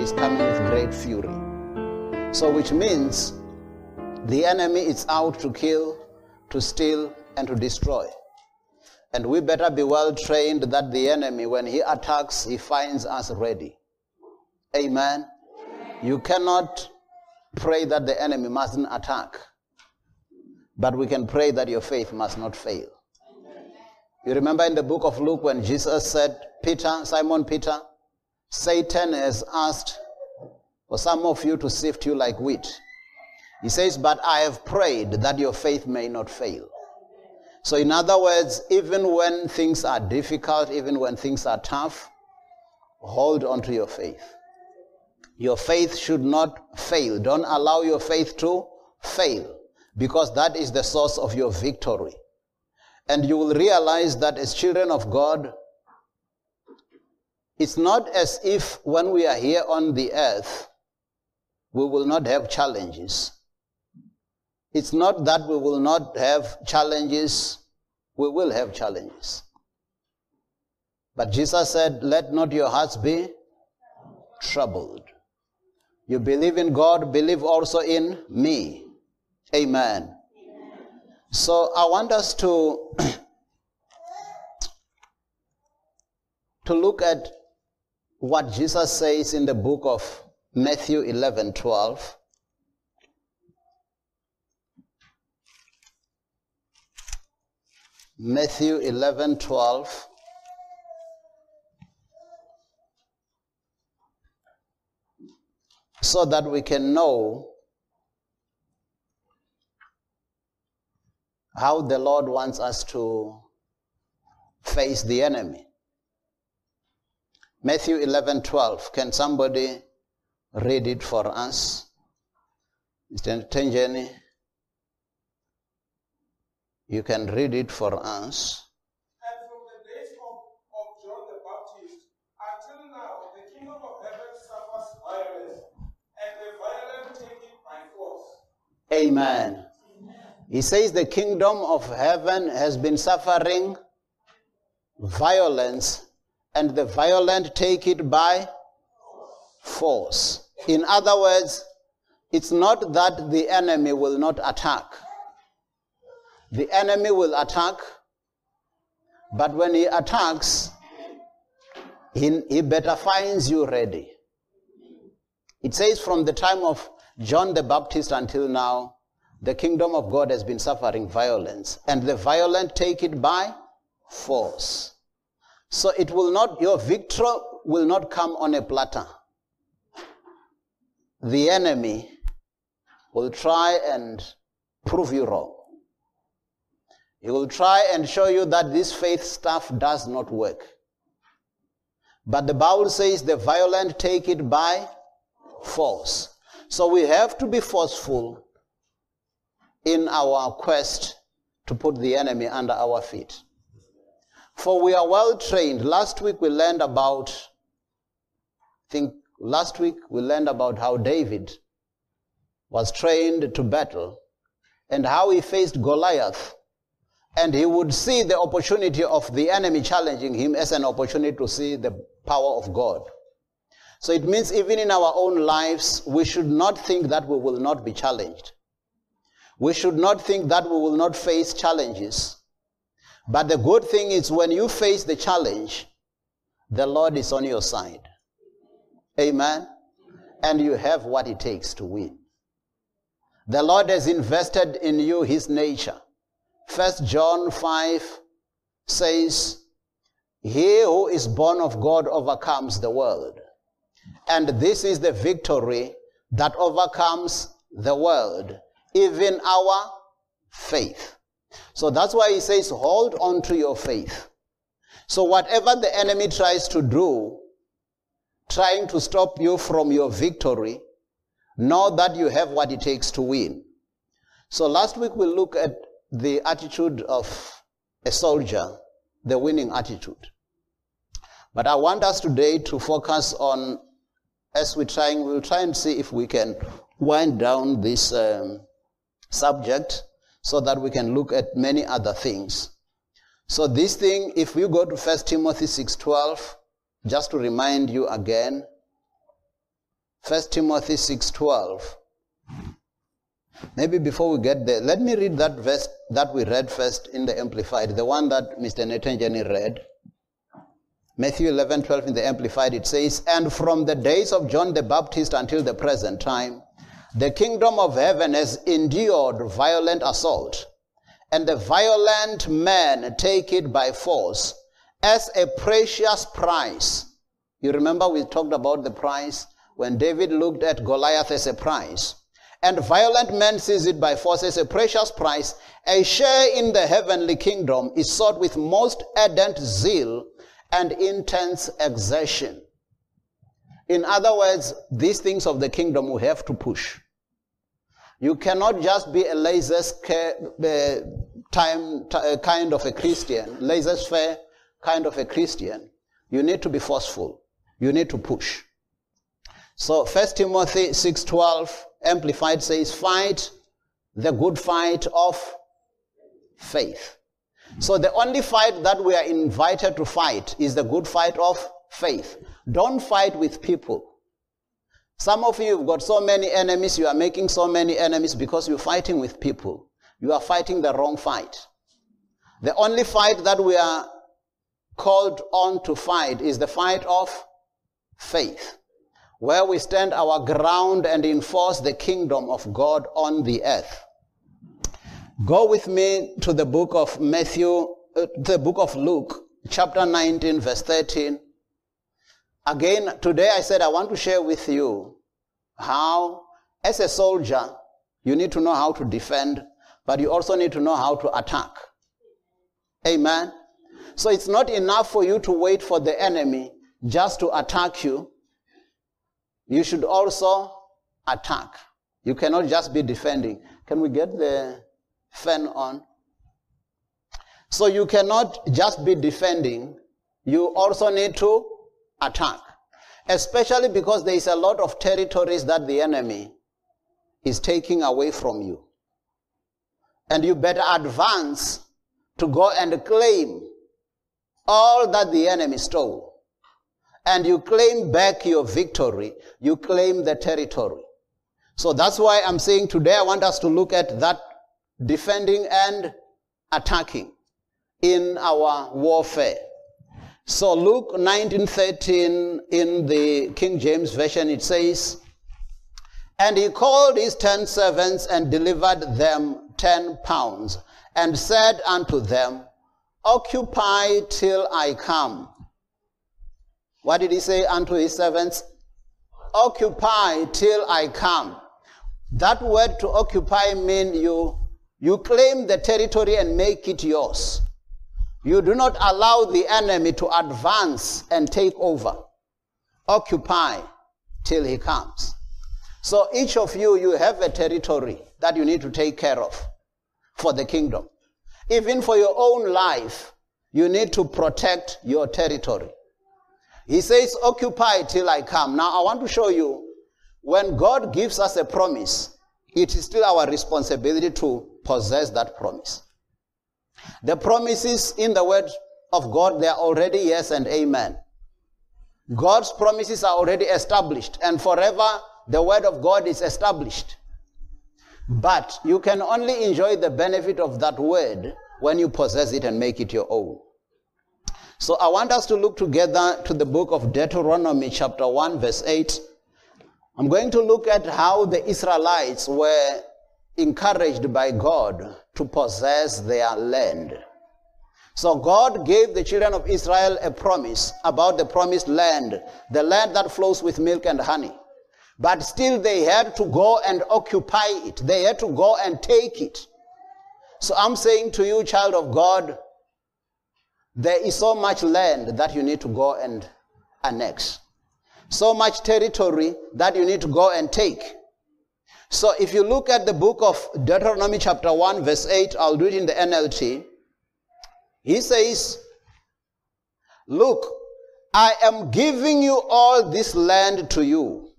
is coming with great fury. So, which means the enemy is out to kill, to steal, and to destroy. And we better be well trained that the enemy, when he attacks, he finds us ready. Amen. You cannot pray that the enemy mustn't attack, but we can pray that your faith must not fail. You remember in the book of Luke when Jesus said, Peter, Simon Peter, Satan has asked for some of you to sift you like wheat. He says, But I have prayed that your faith may not fail. So, in other words, even when things are difficult, even when things are tough, hold on to your faith. Your faith should not fail. Don't allow your faith to fail because that is the source of your victory. And you will realize that as children of God, it's not as if when we are here on the earth, we will not have challenges. It's not that we will not have challenges, we will have challenges. But Jesus said, Let not your hearts be troubled. You believe in God, believe also in me. Amen. So I want us to to look at what Jesus says in the book of Matthew 11 12. Matthew 11 12. So that we can know how the Lord wants us to face the enemy. Matthew 11 12. Can somebody read it for us? Mr. Tenjeni, you can read it for us. And from the days of, of John the Baptist until now, the kingdom of heaven suffers violence, and the violent take it by force. Amen. He says the kingdom of heaven has been suffering violence, and the violent take it by force. In other words, it's not that the enemy will not attack. The enemy will attack, but when he attacks, he, he better finds you ready. It says from the time of John the Baptist until now, the kingdom of God has been suffering violence, and the violent take it by force. So it will not, your victory will not come on a platter. The enemy will try and prove you wrong. He will try and show you that this faith stuff does not work. But the Bible says the violent take it by force. So we have to be forceful in our quest to put the enemy under our feet. For we are well trained. Last week we learned about, I think last week we learned about how David was trained to battle and how he faced Goliath. And he would see the opportunity of the enemy challenging him as an opportunity to see the power of God. So it means even in our own lives, we should not think that we will not be challenged. We should not think that we will not face challenges. But the good thing is when you face the challenge, the Lord is on your side. Amen. And you have what it takes to win. The Lord has invested in you his nature. First John 5 says, He who is born of God overcomes the world. And this is the victory that overcomes the world, even our faith. So that's why he says, hold on to your faith. So whatever the enemy tries to do, trying to stop you from your victory, know that you have what it takes to win. So last week we looked at the attitude of a soldier, the winning attitude. But I want us today to focus on, as we're trying, we'll try and see if we can wind down this um, subject so that we can look at many other things. So this thing, if you go to 1 Timothy 6.12, just to remind you again, 1 Timothy 6:12. Maybe before we get there, let me read that verse that we read first in the Amplified, the one that Mr. Jenny read. Matthew 11, 12 in the Amplified, it says, And from the days of John the Baptist until the present time, the kingdom of heaven has endured violent assault, and the violent men take it by force as a precious prize. You remember we talked about the prize when David looked at Goliath as a prize. And violent men seize it by force as a precious prize. A share in the heavenly kingdom is sought with most ardent zeal and intense exertion. In other words, these things of the kingdom we have to push. You cannot just be a laissez-faire time, uh, kind of a Christian, laissez-faire kind of a Christian. You need to be forceful. You need to push. So 1 Timothy 6:12 amplified says fight the good fight of faith. So the only fight that we are invited to fight is the good fight of faith. Don't fight with people. Some of you have got so many enemies, you are making so many enemies because you're fighting with people. You are fighting the wrong fight. The only fight that we are called on to fight is the fight of faith, where we stand our ground and enforce the kingdom of God on the earth. Go with me to the book of Matthew, uh, the book of Luke, chapter 19, verse 13. Again, today I said I want to share with you how, as a soldier, you need to know how to defend, but you also need to know how to attack. Amen. So it's not enough for you to wait for the enemy just to attack you. You should also attack. You cannot just be defending. Can we get the fan on. So you cannot just be defending, you also need to attack. Especially because there is a lot of territories that the enemy is taking away from you. And you better advance to go and claim all that the enemy stole. And you claim back your victory. You claim the territory. So that's why I'm saying today I want us to look at that defending and attacking in our warfare. So Luke 19:13 in the King James version it says, "And he called his ten servants and delivered them ten pounds, and said unto them, Occupy till I come." What did he say unto his servants? Occupy till I come. That word to occupy mean you you claim the territory and make it yours. You do not allow the enemy to advance and take over. Occupy till he comes. So each of you, you have a territory that you need to take care of for the kingdom. Even for your own life, you need to protect your territory. He says, occupy till I come. Now I want to show you when God gives us a promise, it is still our responsibility to possess that promise. The promises in the word of God, they are already yes and amen. God's promises are already established, and forever the word of God is established. But you can only enjoy the benefit of that word when you possess it and make it your own. So I want us to look together to the book of Deuteronomy, chapter 1, verse 8. I'm going to look at how the Israelites were encouraged by God to possess their land. So God gave the children of Israel a promise about the promised land, the land that flows with milk and honey. But still they had to go and occupy it. They had to go and take it. So I'm saying to you, child of God, there is so much land that you need to go and annex. So much territory that you need to go and take. So if you look at the book of Deuteronomy chapter 1 verse 8, I'll do it in the NLT. He says, look, I am giving you all this land to you.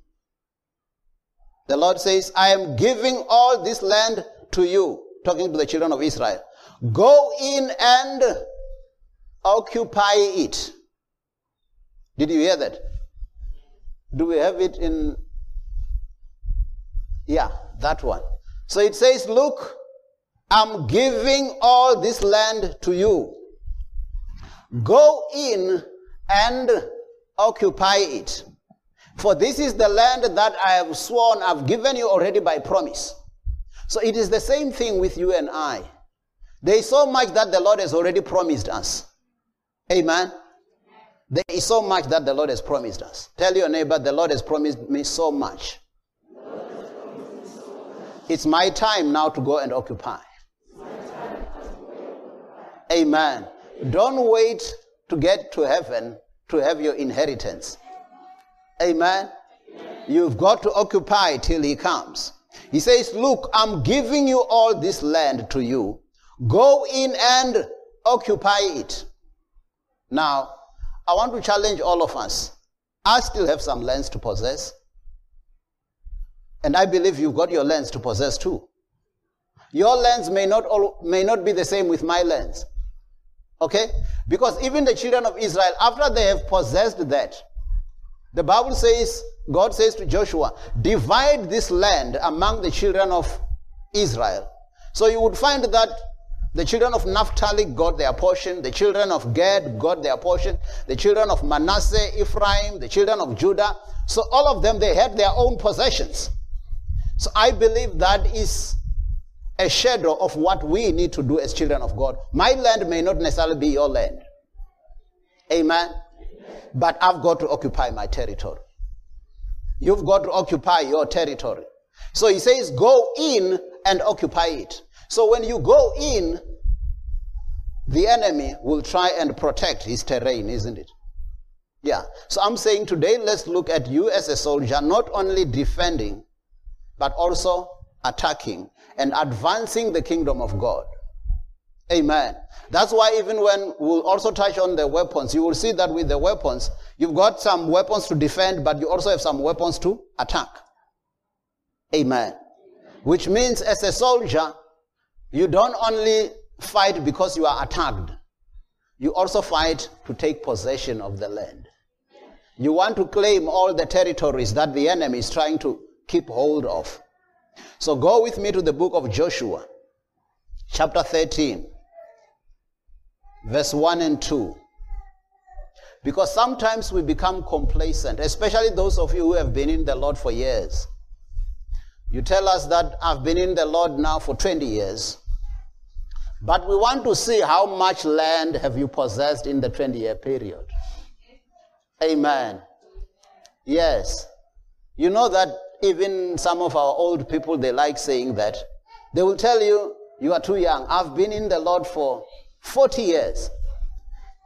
The Lord says, I am giving all this land to you. Talking to the children of Israel. Go in and occupy it. Did you hear that? Do we have it in Yeah, that one. So it says, Look, I'm giving all this land to you. Go in and occupy it. For this is the land that I have sworn I've given you already by promise. So it is the same thing with you and I. There is so much that the Lord has already promised us. Amen. There is so much that the Lord has promised us. Tell your neighbor, the Lord has promised me so much. It's my time now to go and occupy. Amen. Don't wait to get to heaven to have your inheritance. Amen. You've got to occupy till he comes. He says, Look, I'm giving you all this land to you. Go in and occupy it. Now, I want to challenge all of us. I still have some lands to possess. And I believe you've got your lands to possess too. Your lands may not, all, may not be the same with my lands. Okay? Because even the children of Israel, after they have possessed that, the Bible says, God says to Joshua, divide this land among the children of Israel. So you would find that the children of Naphtali got their portion, the children of Gad got their portion, the children of Manasseh, Ephraim, the children of Judah. So all of them, they had their own possessions. So I believe that is a shadow of what we need to do as children of God. My land may not necessarily be your land. Amen. But I've got to occupy my territory. You've got to occupy your territory. So he says, go in and occupy it. So when you go in, the enemy will try and protect his terrain, isn't it? Yeah. So I'm saying today, let's look at you as a soldier, not only defending, but also attacking and advancing the kingdom of God. Amen. That's why even when we'll also touch on the weapons, you will see that with the weapons, you've got some weapons to defend, but you also have some weapons to attack. Amen. Which means as a soldier, you don't only fight because you are attacked. You also fight to take possession of the land. You want to claim all the territories that the enemy is trying to keep hold of. So go with me to the book of Joshua, chapter 13 verse 1 and 2. Because sometimes we become complacent, especially those of you who have been in the Lord for years. You tell us that I've been in the Lord now for 20 years. But we want to see how much land have you possessed in the 20 year period. Amen. Yes. You know that even some of our old people, they like saying that. They will tell you, you are too young. I've been in the Lord for 40 years.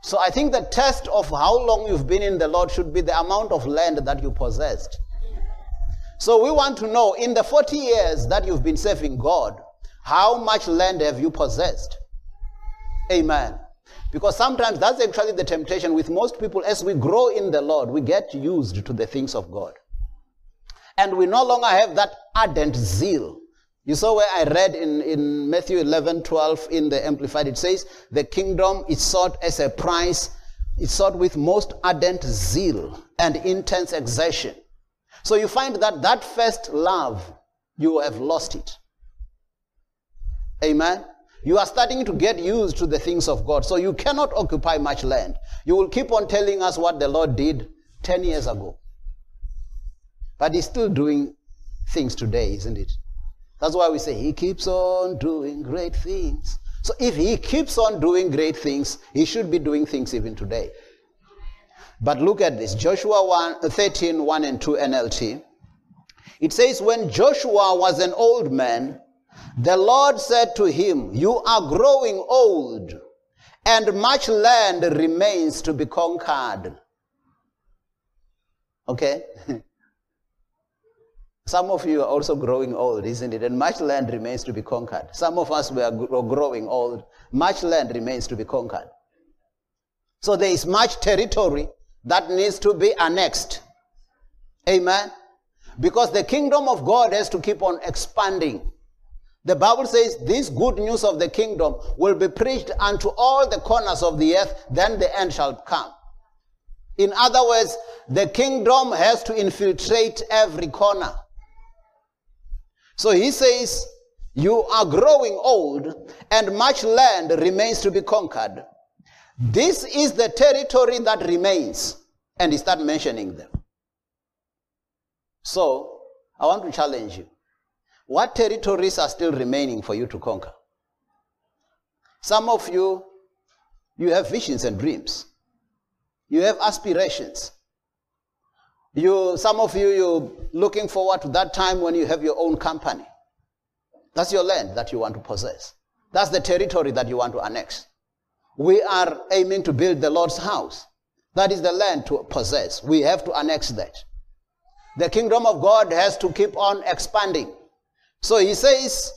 So I think the test of how long you've been in the Lord should be the amount of land that you possessed. So we want to know in the 40 years that you've been serving God, how much land have you possessed? Amen. Because sometimes that's actually the temptation with most people as we grow in the Lord, we get used to the things of God. And we no longer have that ardent zeal you saw where I read in, in Matthew 11, 12 in the Amplified, it says, the kingdom is sought as a prize, it's sought with most ardent zeal and intense exertion. So you find that that first love, you have lost it. Amen. You are starting to get used to the things of God. So you cannot occupy much land. You will keep on telling us what the Lord did 10 years ago. But He's still doing things today, isn't it? That's why we say he keeps on doing great things. So if he keeps on doing great things, he should be doing things even today. But look at this Joshua 1, uh, 13, 1 and 2 NLT. It says, When Joshua was an old man, the Lord said to him, You are growing old, and much land remains to be conquered. Okay? Some of you are also growing old, isn't it? And much land remains to be conquered. Some of us we are growing old. Much land remains to be conquered. So there is much territory that needs to be annexed. Amen. Because the kingdom of God has to keep on expanding. The Bible says this good news of the kingdom will be preached unto all the corners of the earth, then the end shall come. In other words, the kingdom has to infiltrate every corner. So he says, You are growing old, and much land remains to be conquered. This is the territory that remains. And he started mentioning them. So, I want to challenge you. What territories are still remaining for you to conquer? Some of you, you have visions and dreams. You have aspirations. You, some of you, you're looking forward to that time when you have your own company. That's your land that you want to possess. That's the territory that you want to annex. We are aiming to build the Lord's house. That is the land to possess. We have to annex that. The kingdom of God has to keep on expanding. So he says,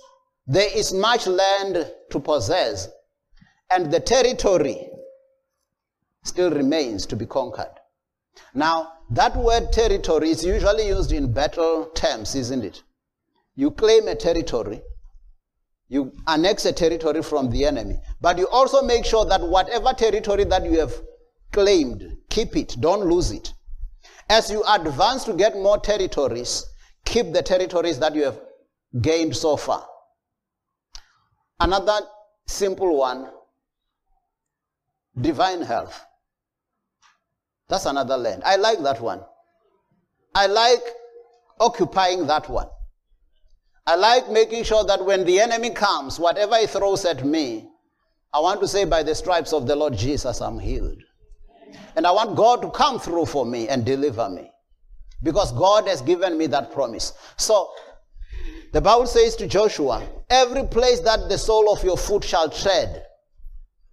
there is much land to possess, and the territory still remains to be conquered. Now, that word territory is usually used in battle terms, isn't it? You claim a territory, you annex a territory from the enemy, but you also make sure that whatever territory that you have claimed, keep it, don't lose it. As you advance to get more territories, keep the territories that you have gained so far. Another simple one divine health. That's another land. I like that one. I like occupying that one. I like making sure that when the enemy comes, whatever he throws at me, I want to say, by the stripes of the Lord Jesus, I'm healed. And I want God to come through for me and deliver me. Because God has given me that promise. So, the Bible says to Joshua, Every place that the sole of your foot shall tread,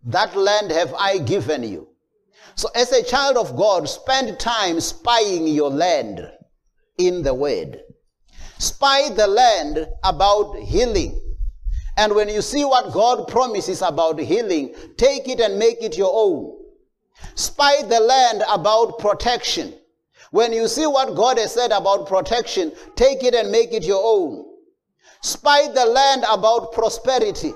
that land have I given you. So, as a child of God, spend time spying your land in the Word. Spy the land about healing. And when you see what God promises about healing, take it and make it your own. Spy the land about protection. When you see what God has said about protection, take it and make it your own. Spy the land about prosperity.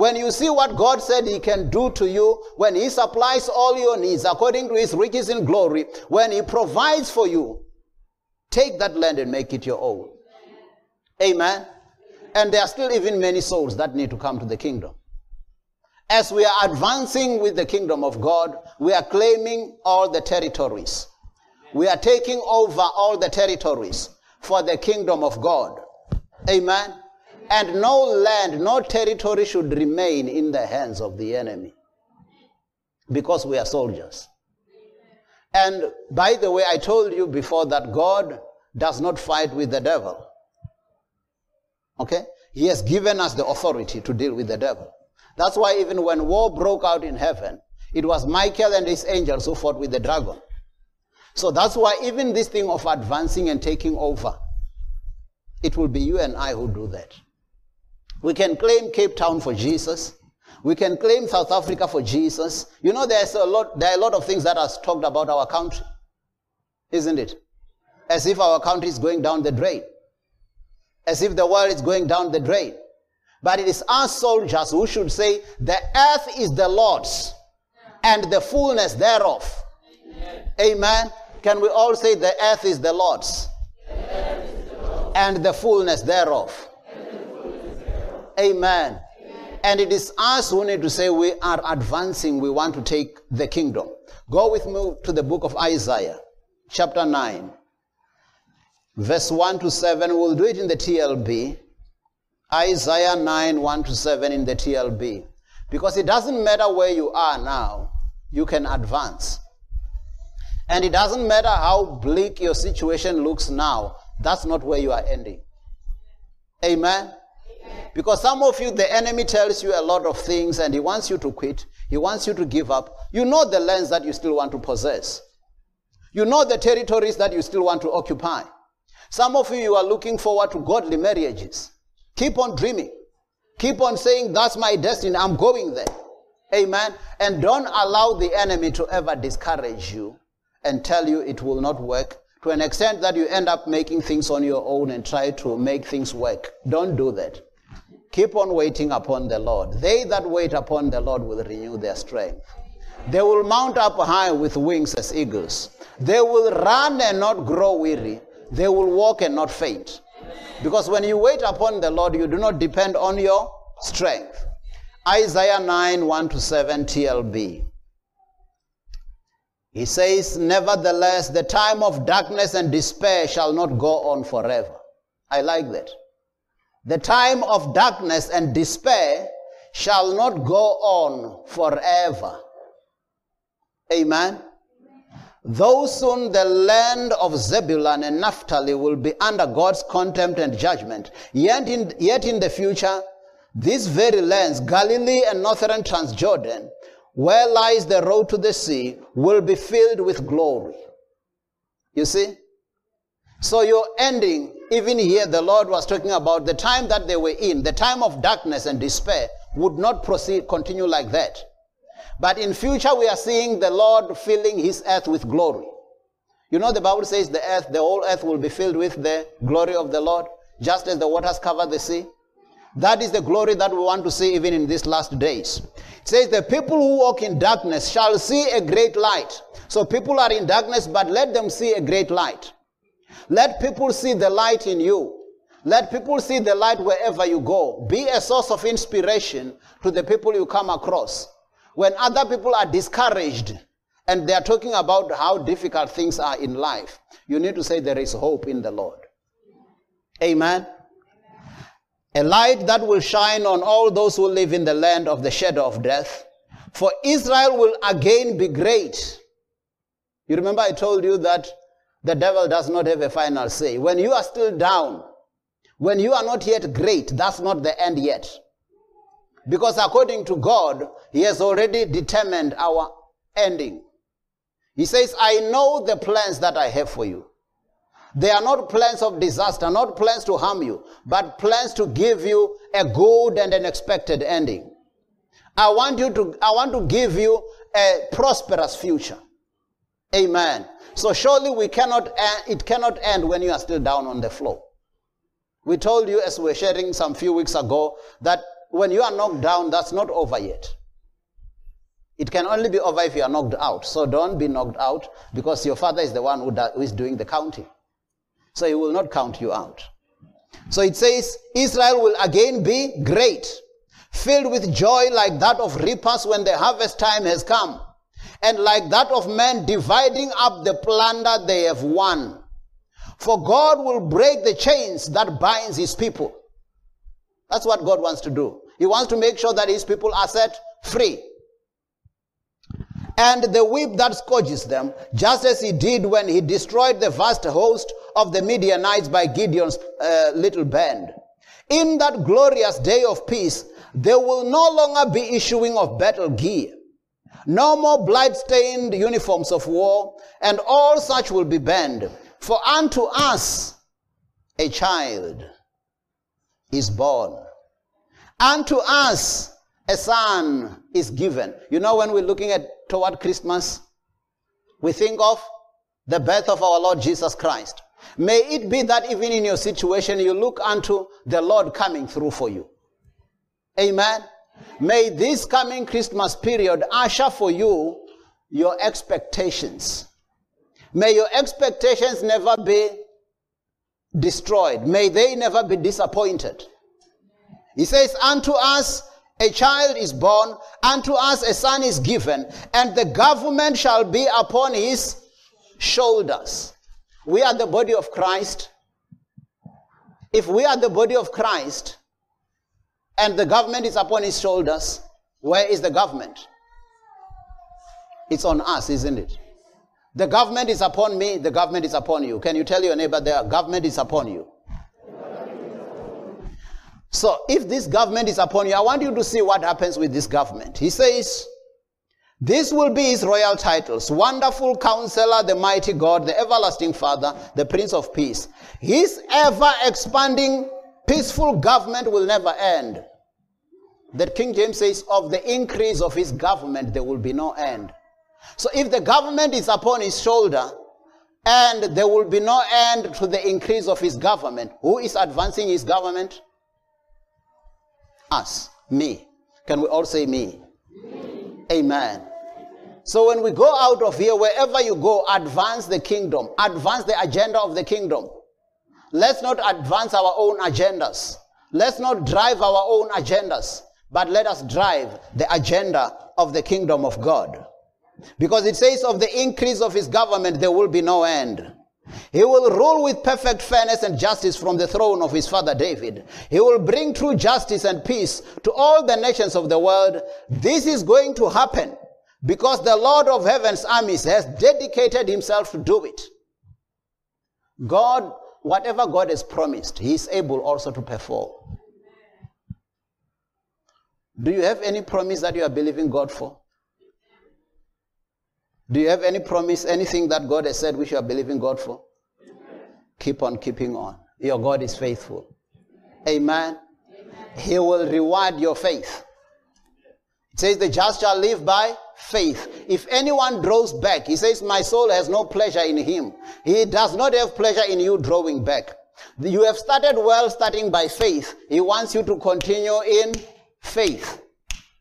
When you see what God said He can do to you, when He supplies all your needs according to His riches in glory, when He provides for you, take that land and make it your own. Amen. And there are still even many souls that need to come to the kingdom. As we are advancing with the kingdom of God, we are claiming all the territories. We are taking over all the territories for the kingdom of God. Amen. And no land, no territory should remain in the hands of the enemy because we are soldiers. And by the way, I told you before that God does not fight with the devil. Okay? He has given us the authority to deal with the devil. That's why even when war broke out in heaven, it was Michael and his angels who fought with the dragon. So that's why even this thing of advancing and taking over, it will be you and I who do that. We can claim Cape Town for Jesus. We can claim South Africa for Jesus. You know, there's a lot, there are a lot of things that are talked about our country, isn't it? As if our country is going down the drain. As if the world is going down the drain. But it is us soldiers who should say, the earth is the Lord's and the fullness thereof. Amen. Amen. Can we all say the earth is the Lord's and the fullness thereof? Amen. And it is us who need to say we are advancing, we want to take the kingdom. Go with me to the book of Isaiah, chapter 9, verse 1 to 7. We'll do it in the TLB. Isaiah 9, 1 to 7 in the TLB. Because it doesn't matter where you are now, you can advance. And it doesn't matter how bleak your situation looks now, that's not where you are ending. Amen? Because some of you, the enemy tells you a lot of things and he wants you to quit. He wants you to give up. You know the lands that you still want to possess. You know the territories that you still want to occupy. Some of you, you are looking forward to godly marriages. Keep on dreaming. Keep on saying, That's my destiny. I'm going there. Amen. And don't allow the enemy to ever discourage you and tell you it will not work to an extent that you end up making things on your own and try to make things work. Don't do that. Keep on waiting upon the Lord. They that wait upon the Lord will renew their strength. They will mount up high with wings as eagles. They will run and not grow weary. They will walk and not faint. Because when you wait upon the Lord, you do not depend on your strength. Isaiah 9 1 to 7 TLB. He says, Nevertheless, the time of darkness and despair shall not go on forever. I like that. The time of darkness and despair shall not go on forever. Amen. Though soon the land of Zebulun and Naphtali will be under God's contempt and judgment, yet in, yet in the future, these very lands, Galilee and northern Transjordan, where lies the road to the sea, will be filled with glory. You see? So your ending, even here, the Lord was talking about the time that they were in, the time of darkness and despair would not proceed, continue like that. But in future, we are seeing the Lord filling his earth with glory. You know, the Bible says the earth, the whole earth will be filled with the glory of the Lord, just as the waters cover the sea. That is the glory that we want to see even in these last days. It says, The people who walk in darkness shall see a great light. So people are in darkness, but let them see a great light. Let people see the light in you. Let people see the light wherever you go. Be a source of inspiration to the people you come across. When other people are discouraged and they are talking about how difficult things are in life, you need to say there is hope in the Lord. Amen. A light that will shine on all those who live in the land of the shadow of death. For Israel will again be great. You remember I told you that the devil does not have a final say. When you are still down, when you are not yet great, that's not the end yet. Because according to God, He has already determined our ending. He says, I know the plans that I have for you. They are not plans of disaster, not plans to harm you, but plans to give you a good and an expected ending. I want you to, I want to give you a prosperous future. Amen. So surely we cannot, it cannot end when you are still down on the floor. We told you as we were sharing some few weeks ago that when you are knocked down, that's not over yet. It can only be over if you are knocked out. So don't be knocked out because your father is the one who, is doing the counting. So he will not count you out. So it says, Israel will again be great, filled with joy like that of reapers when the harvest time has come, and like that of men dividing up the plunder they have won. For God will break the chains that binds his people. That's what God wants to do. He wants to make sure that his people are set free. And the whip that scourges them, just as he did when he destroyed the vast host of the Midianites by Gideon's uh, little band. In that glorious day of peace, there will no longer be issuing of battle gear. No more blood-stained uniforms of war, and all such will be banned. For unto us a child is born. Unto us a son is given. You know, when we're looking at toward Christmas, we think of the birth of our Lord Jesus Christ. May it be that even in your situation, you look unto the Lord coming through for you. Amen. May this coming Christmas period usher for you your expectations. May your expectations never be destroyed. May they never be disappointed. He says, Unto us a child is born, unto us a son is given, and the government shall be upon his shoulders. We are the body of Christ. If we are the body of Christ and the government is upon his shoulders, where is the government? It's on us, isn't it? The government is upon me, the government is upon you. Can you tell your neighbor the government is upon you? So if this government is upon you, I want you to see what happens with this government. He says, this will be his royal titles. Wonderful counselor, the mighty God, the everlasting father, the prince of peace. His ever expanding peaceful government will never end. That King James says, of the increase of his government, there will be no end. So if the government is upon his shoulder, and there will be no end to the increase of his government, who is advancing his government? Us, me. Can we all say me? me? Amen. So when we go out of here, wherever you go, advance the kingdom, advance the agenda of the kingdom. Let's not advance our own agendas. Let's not drive our own agendas, but let us drive the agenda of the kingdom of God. Because it says of the increase of his government, there will be no end. He will rule with perfect fairness and justice from the throne of his father David. He will bring true justice and peace to all the nations of the world. This is going to happen because the Lord of heaven's armies has dedicated himself to do it. God, whatever God has promised, he is able also to perform. Do you have any promise that you are believing God for? Do you have any promise, anything that God has said which you are believing God for? Keep on keeping on. Your God is faithful. Amen. Amen. He will reward your faith. It says, The just shall live by faith. If anyone draws back, he says, My soul has no pleasure in him. He does not have pleasure in you drawing back. You have started well, starting by faith. He wants you to continue in faith.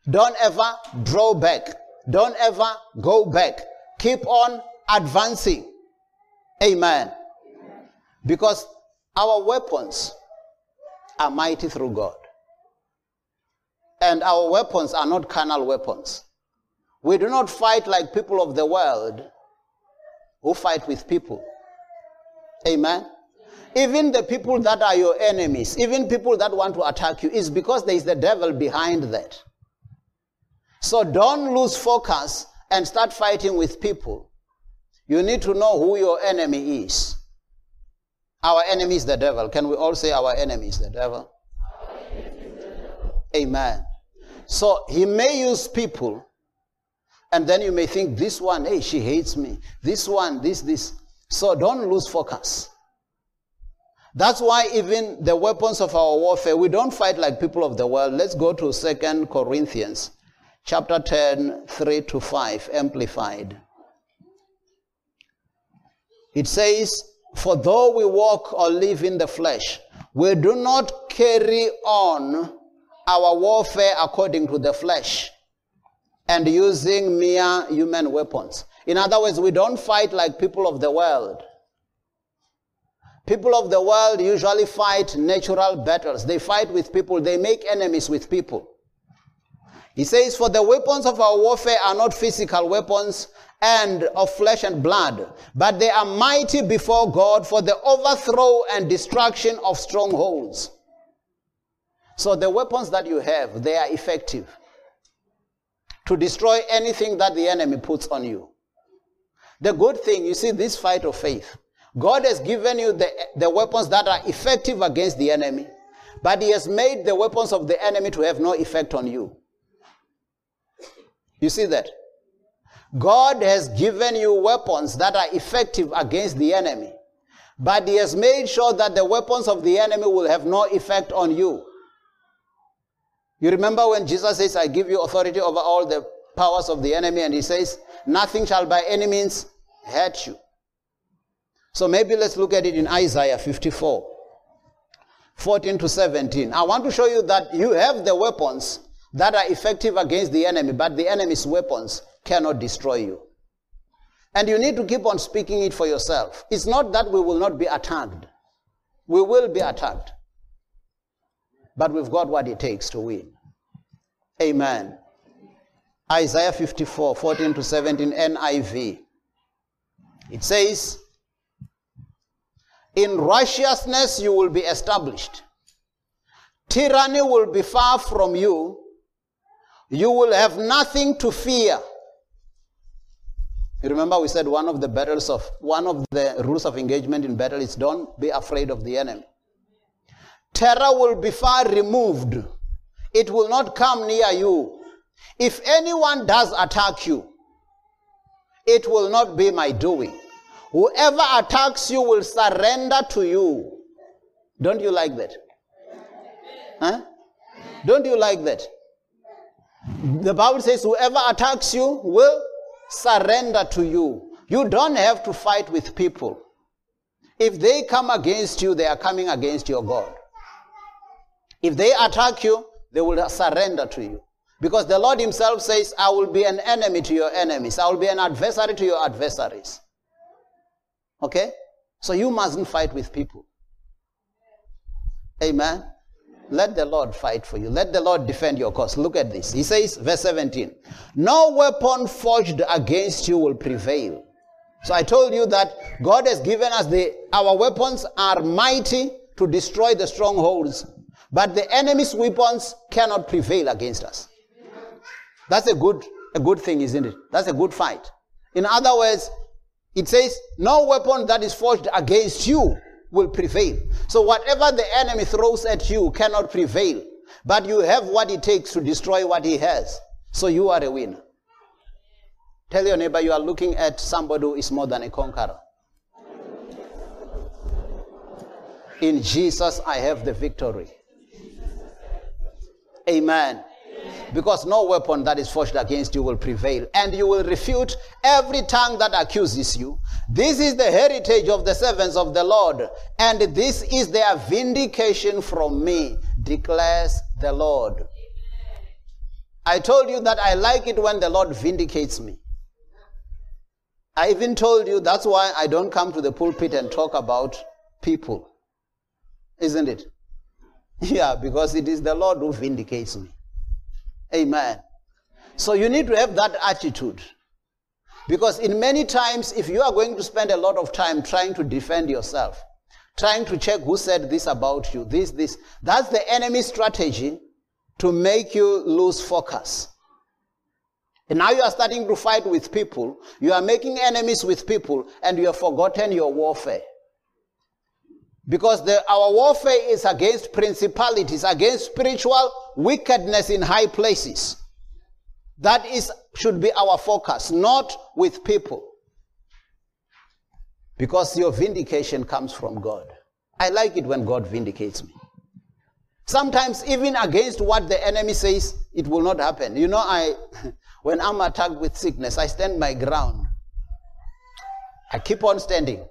Don't ever draw back. Don't ever go back. Keep on advancing. Amen. Because our weapons are mighty through God. And our weapons are not carnal weapons. We do not fight like people of the world who fight with people. Amen. Even the people that are your enemies, even people that want to attack you, is because there is the devil behind that. So don't lose focus and start fighting with people, you need to know who your enemy is. Our enemy is the devil. Can we all say our enemy is the devil? Amen. So he may use people, and then you may think, this one, hey, she hates me. This one, this, this. So don't lose focus. That's why even the weapons of our warfare, we don't fight like people of the world. Let's go to Second Corinthians chapter 10, 3 to 5, amplified. It says, For though we walk or live in the flesh, we do not carry on our warfare according to the flesh and using mere human weapons. In other words, we don't fight like people of the world. People of the world usually fight natural battles. They fight with people, they make enemies with people. He says, For the weapons of our warfare are not physical weapons and of flesh and blood, but they are mighty before God for the overthrow and destruction of strongholds. So the weapons that you have, they are effective to destroy anything that the enemy puts on you. The good thing, you see, this fight of faith, God has given you the, the weapons that are effective against the enemy, but He has made the weapons of the enemy to have no effect on you. You see that? God has given you weapons that are effective against the enemy, but He has made sure that the weapons of the enemy will have no effect on you. You remember when Jesus says, I give you authority over all the powers of the enemy, and He says, Nothing shall by any means hurt you. So maybe let's look at it in Isaiah 54 14 to 17. I want to show you that you have the weapons that are effective against the enemy, but the enemy's weapons cannot destroy you. And you need to keep on speaking it for yourself. It's not that we will not be attacked. We will be attacked. But we've got what it takes to win. Amen. Isaiah 54, 14 to 17, NIV. It says, In righteousness you will be established. Tyranny will be far from you you will have nothing to fear. You remember we said one of the battles of one of the rules of engagement in battle is don't be afraid of the enemy. Terror will be far removed. It will not come near you. If anyone does attack you, it will not be my doing. Whoever attacks you will surrender to you. Don't you like that? Huh? Don't you like that? The Bible says, whoever attacks you will surrender to you. You don't have to fight with people. If they come against you, they are coming against your God. If they attack you, they will surrender to you. Because the Lord Himself says, I will be an enemy to your enemies, I will be an adversary to your adversaries. Okay? So you mustn't fight with people. Amen. Let the Lord fight for you. Let the Lord defend your cause. Look at this. He says, verse 17, no weapon forged against you will prevail. So I told you that God has given us the, our weapons are mighty to destroy the strongholds, but the enemy's weapons cannot prevail against us. That's a good, a good thing, isn't it? That's a good fight. In other words, it says, no weapon that is forged against you will prevail. So whatever the enemy throws at you cannot prevail. But you have what it takes to destroy what he has. So you are a winner. Tell your neighbor you are looking at somebody who is more than a conqueror. In Jesus, I have the victory. Amen. Because no weapon that is forged against you will prevail, and you will refute every tongue that accuses you. This is the heritage of the servants of the Lord, and this is their vindication from me, declares the Lord. I told you that I like it when the Lord vindicates me. I even told you that's why I don't come to the pulpit and talk about people. Isn't it? Yeah, because it is the Lord who vindicates me. Amen. So you need to have that attitude. Because in many times, if you are going to spend a lot of time trying to defend yourself, trying to check who said this about you, this, this, that's the enemy strategy to make you lose focus. And now you are starting to fight with people, you are making enemies with people, and you have forgotten your warfare. Because the, our warfare is against principalities, against spiritual wickedness in high places. That is, should be our focus, not with people. Because your vindication comes from God. I like it when God vindicates me. Sometimes, even against what the enemy says, it will not happen. You know, I, when I'm attacked with sickness, I stand my ground. I keep on standing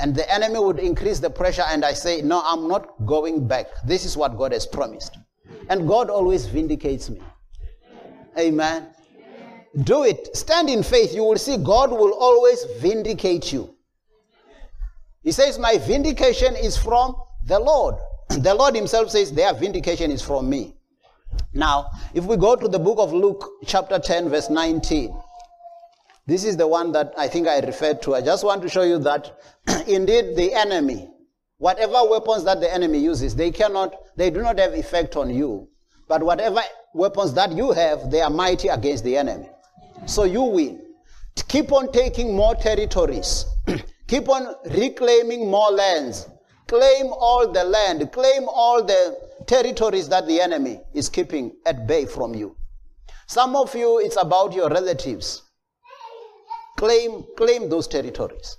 and the enemy would increase the pressure and i say no i'm not going back. This is what god has promised. And god always vindicates me. Amen. Do it. Stand in faith. You will see god will always vindicate you. He says my vindication is from the lord. The lord himself says their vindication is from me. Now if we go to the book of luke chapter 10 verse 19 this is the one that I think I referred to. I just want to show you that indeed the enemy, whatever weapons that the enemy uses, they cannot, they do not have effect on you. But whatever weapons that you have, they are mighty against the enemy. So you win. Keep on taking more territories. Keep on reclaiming more lands. Claim all the land. Claim all the territories that the enemy is keeping at bay from you. Some of you, it's about your relatives. Claim, claim those territories.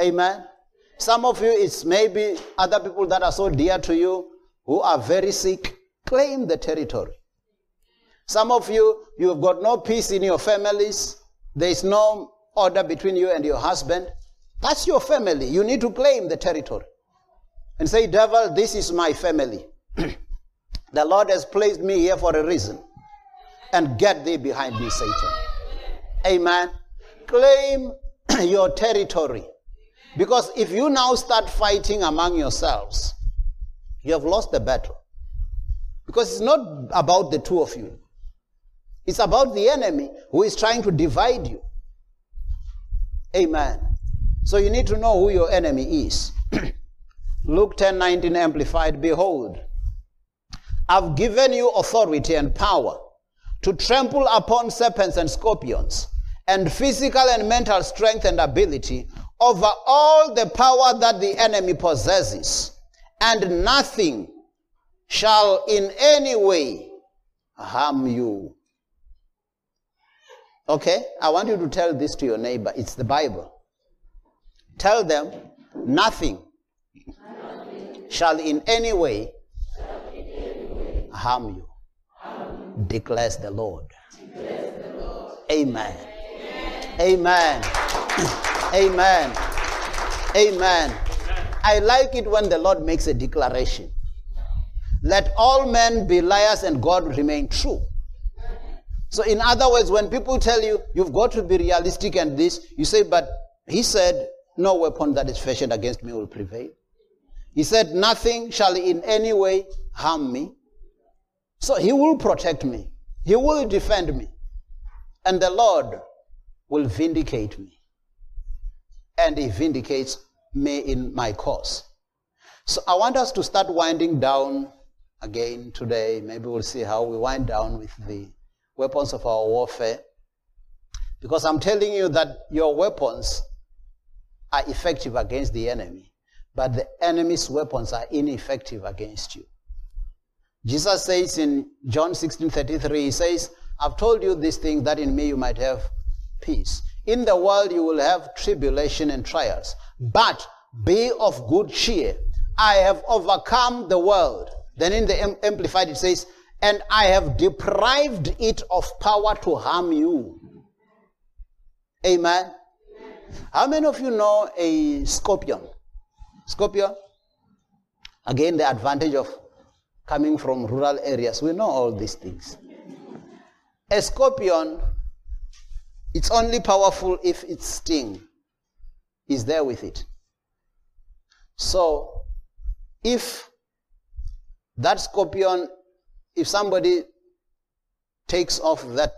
Amen. Some of you, it's maybe other people that are so dear to you who are very sick. Claim the territory. Some of you, you have got no peace in your families. There is no order between you and your husband. That's your family. You need to claim the territory. And say, devil, this is my family. the Lord has placed me here for a reason. And get thee behind me, Satan. Amen. Claim your territory. Because if you now start fighting among yourselves, you have lost the battle. Because it's not about the two of you, it's about the enemy who is trying to divide you. Amen. So you need to know who your enemy is. Luke 10 19 Amplified Behold, I've given you authority and power to trample upon serpents and scorpions, and physical and mental strength and ability over all the power that the enemy possesses, and nothing shall in any way harm you. Okay? I want you to tell this to your neighbor. It's the Bible. Tell them, nothing shall in any way harm you declares the Lord. Amen. Amen. Amen. Amen. I like it when the Lord makes a declaration. Let all men be liars and God remain true. So, in other words, when people tell you you've got to be realistic and this, you say, but he said, no weapon that is fashioned against me will prevail. He said, Nothing shall in any way harm me. So he will protect me. He will defend me. And the Lord will vindicate me. And he vindicates me in my cause. So I want us to start winding down again today. Maybe we'll see how we wind down with the weapons of our warfare. Because I'm telling you that your weapons are effective against the enemy, but the enemy's weapons are ineffective against you. Jesus says in John 16:33, he says, I've told you this thing that in me you might have peace. In the world you will have tribulation and trials, but be of good cheer. I have overcome the world. Then in the Amplified it says, and I have deprived it of power to harm you. Amen. How many of you know a scorpion? Scorpion? Again, the advantage of coming from rural areas. We know all these things. A scorpion, it's only powerful if its sting is there with it. So, if that scorpion, if somebody takes off that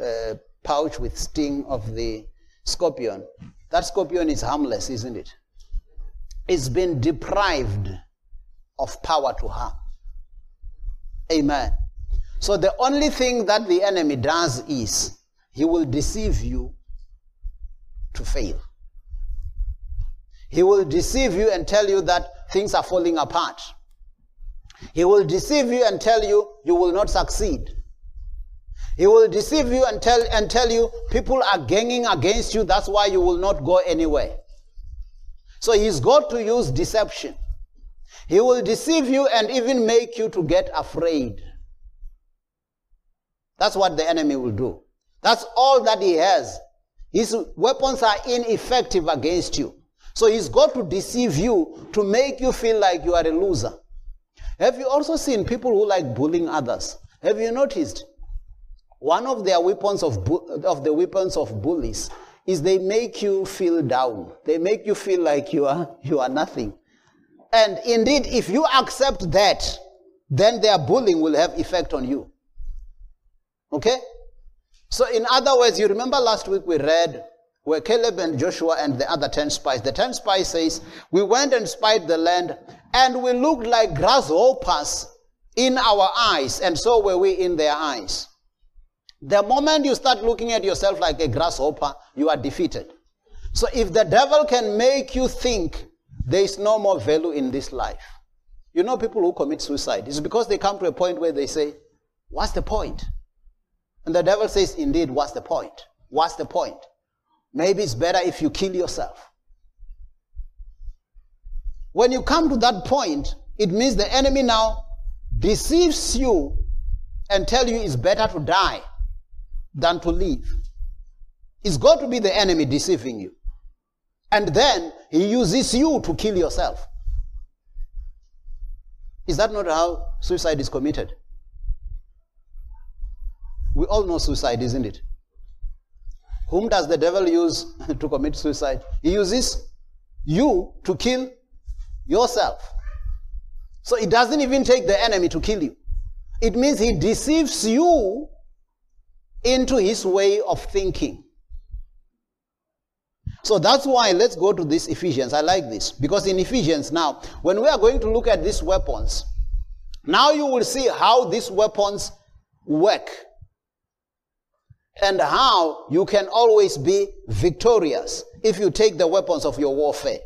uh, pouch with sting of the scorpion, that scorpion is harmless, isn't it? It's been deprived of power to harm. Amen. So the only thing that the enemy does is he will deceive you to fail. He will deceive you and tell you that things are falling apart. He will deceive you and tell you you will not succeed. He will deceive you and tell, and tell you people are ganging against you, that's why you will not go anywhere. So he's got to use deception. He will deceive you and even make you to get afraid. That's what the enemy will do. That's all that he has. His weapons are ineffective against you. So he's got to deceive you to make you feel like you are a loser. Have you also seen people who like bullying others? Have you noticed? One of their weapons of, bu- of the weapons of bullies is they make you feel down. They make you feel like you are, you are nothing. And indeed, if you accept that, then their bullying will have effect on you. Okay? So in other words, you remember last week we read where Caleb and Joshua and the other 10 spies, the 10 spies says, we went and spied the land and we looked like grasshoppers in our eyes and so were we in their eyes. The moment you start looking at yourself like a grasshopper, you are defeated. So if the devil can make you think there is no more value in this life, you know people who commit suicide, it's because they come to a point where they say, what's the point? And the devil says, indeed, what's the point? What's the point? Maybe it's better if you kill yourself. When you come to that point, it means the enemy now deceives you and tell you it's better to die than to live. It's got to be the enemy deceiving you. And then he uses you to kill yourself. Is that not how suicide is committed? We all know suicide, isn't it? Whom does the devil use to commit suicide? He uses you to kill yourself. So it doesn't even take the enemy to kill you. It means he deceives you into his way of thinking. So that's why let's go to this Ephesians. I like this because in Ephesians now, when we are going to look at these weapons, now you will see how these weapons work and how you can always be victorious if you take the weapons of your warfare.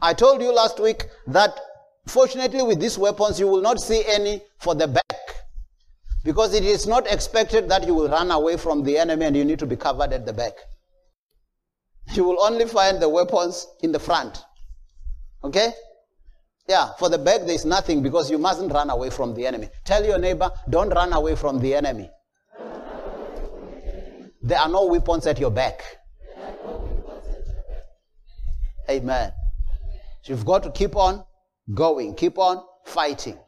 I told you last week that fortunately with these weapons you will not see any for the back because it is not expected that you will run away from the enemy and you need to be covered at the back. You will only find the weapons in the front. Okay? Yeah, for the back there is nothing because you mustn't run away from the enemy. Tell your neighbor, don't run away from the enemy. There are no weapons at your back. Amen. So you've got to keep on going, keep on fighting.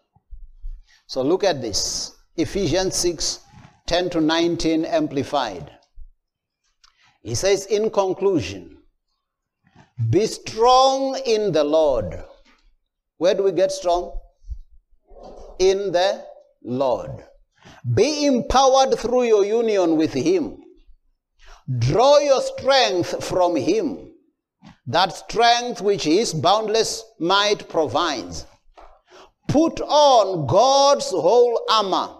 So look at this. Ephesians 6 10 to 19 amplified. He says, in conclusion, be strong in the Lord Where do we get strong? In the Lord. Be empowered through your union with Him. Draw your strength from Him. That strength which His boundless might provides. Put on God's whole armor.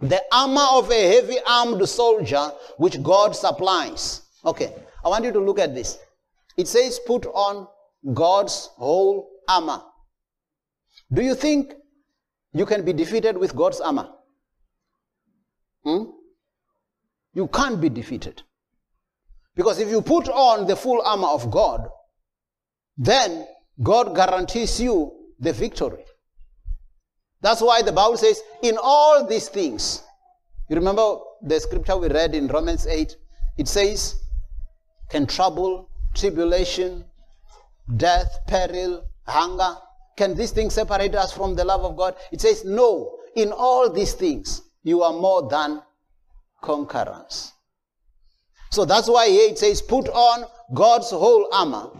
The armor of a heavy armed soldier which God supplies. Okay, I want you to look at this. It says, put on God's whole armor. Do you think you can be defeated with God's armor? Hmm? You can't be defeated. Because if you put on the full armor of God, then God guarantees you the victory. That's why the Bible says, in all these things, you remember the scripture we read in Romans 8? It says, can trouble, tribulation, death, peril, hunger, can these things separate us from the love of God? It says, no, in all these things, you are more than conquerors. So that's why here it says, put on God's whole armor,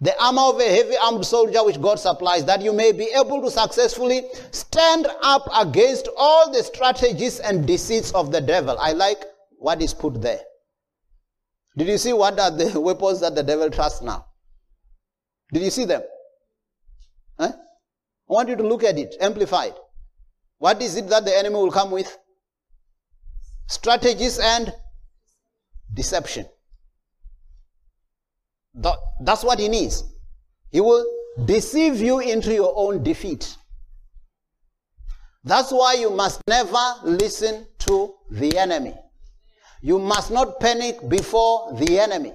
the armor of a heavy armed soldier which God supplies, that you may be able to successfully stand up against all the strategies and deceits of the devil. I like what is put there. Did you see what are the weapons that the devil trusts now? Did you see them? I want you to look at it, amplified. What is it that the enemy will come with? Strategies and deception. That's what he needs. He will deceive you into your own defeat. That's why you must never listen to the enemy. You must not panic before the enemy.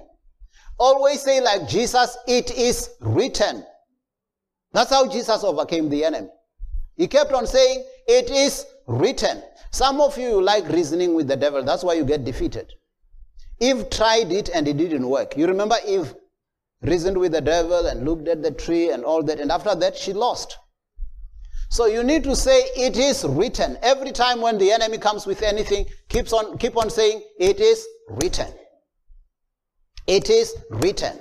Always say, like Jesus, it is written. That's how Jesus overcame the enemy. He kept on saying, It is written. Some of you like reasoning with the devil. That's why you get defeated. Eve tried it and it didn't work. You remember Eve reasoned with the devil and looked at the tree and all that, and after that she lost. So you need to say, It is written. Every time when the enemy comes with anything, keeps on, keep on saying, It is written. It is written.